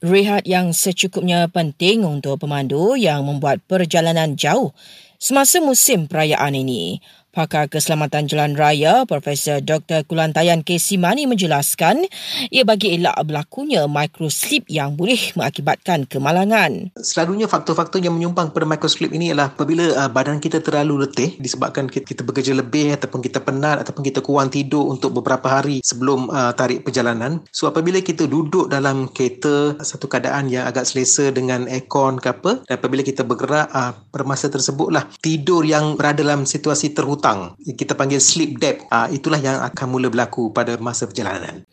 Rehat yang secukupnya penting untuk pemandu yang membuat perjalanan jauh semasa musim perayaan ini. Pakar Keselamatan Jalan Raya Profesor Dr. Kulantayan K. Simani menjelaskan ia bagi elak berlakunya microslip yang boleh mengakibatkan kemalangan. Selalunya faktor-faktor yang menyumbang pada microslip ini ialah apabila uh, badan kita terlalu letih disebabkan kita, bekerja lebih ataupun kita penat ataupun kita kurang tidur untuk beberapa hari sebelum uh, tarik perjalanan. So apabila kita duduk dalam kereta satu keadaan yang agak selesa dengan aircon ke apa dan apabila kita bergerak uh, pada masa tersebutlah tidur yang berada dalam situasi terhutang hutang kita panggil sleep debt uh, itulah yang akan mula berlaku pada masa perjalanan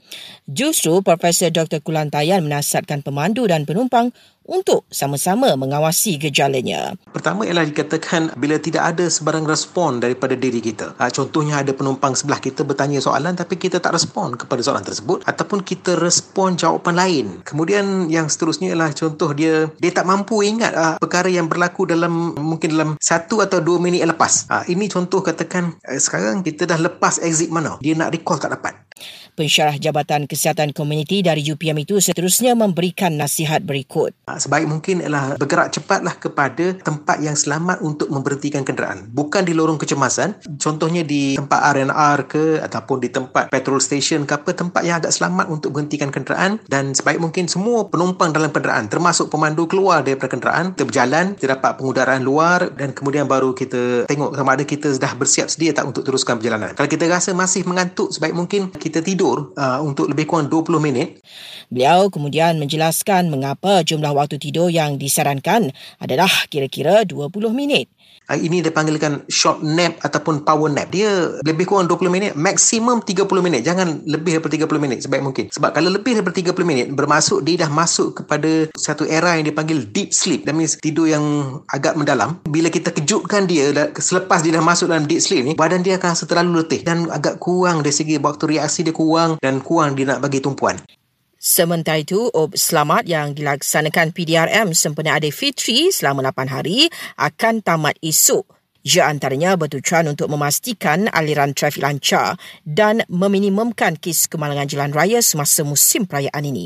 Justru Profesor Dr. Kulantayan menasihatkan pemandu dan penumpang untuk sama-sama mengawasi gejalanya. Pertama ialah dikatakan bila tidak ada sebarang respon daripada diri kita. Ha, contohnya ada penumpang sebelah kita bertanya soalan tapi kita tak respon kepada soalan tersebut ataupun kita respon jawapan lain. Kemudian yang seterusnya ialah contoh dia dia tak mampu ingat ha, perkara yang berlaku dalam mungkin dalam satu atau dua minit lepas. Ha, ini contoh katakan eh, sekarang kita dah lepas exit mana. Dia nak recall tak dapat. Pensyarah Jabatan Kesihatan Komuniti dari UPM itu seterusnya memberikan nasihat berikut. Sebaik mungkin ialah bergerak cepatlah kepada tempat yang selamat untuk memberhentikan kenderaan. Bukan di lorong kecemasan. Contohnya di tempat R&R ke ataupun di tempat petrol station ke apa tempat yang agak selamat untuk berhentikan kenderaan dan sebaik mungkin semua penumpang dalam kenderaan termasuk pemandu keluar daripada kenderaan kita berjalan kita dapat pengudaraan luar dan kemudian baru kita tengok sama ada kita dah bersiap sedia tak untuk teruskan perjalanan. Kalau kita rasa masih mengantuk sebaik mungkin kita tidur tidur uh, untuk lebih kurang 20 minit. Beliau kemudian menjelaskan mengapa jumlah waktu tidur yang disarankan adalah kira-kira 20 minit. Ini dipanggilkan short nap ataupun power nap. Dia lebih kurang 20 minit, maksimum 30 minit. Jangan lebih daripada 30 minit sebaik mungkin. Sebab kalau lebih daripada 30 minit, bermaksud dia dah masuk kepada satu era yang dipanggil deep sleep. That means tidur yang agak mendalam. Bila kita kejutkan dia, selepas dia dah masuk dalam deep sleep ni, badan dia akan rasa terlalu letih dan agak kurang dari segi waktu reaksi dia kurang dan kurang dia nak bagi tumpuan. Sementara itu, ob selamat yang dilaksanakan PDRM sempena Fitri selama 8 hari akan tamat esok. Ia antaranya bertujuan untuk memastikan aliran trafik lancar dan meminimumkan kes kemalangan jalan raya semasa musim perayaan ini.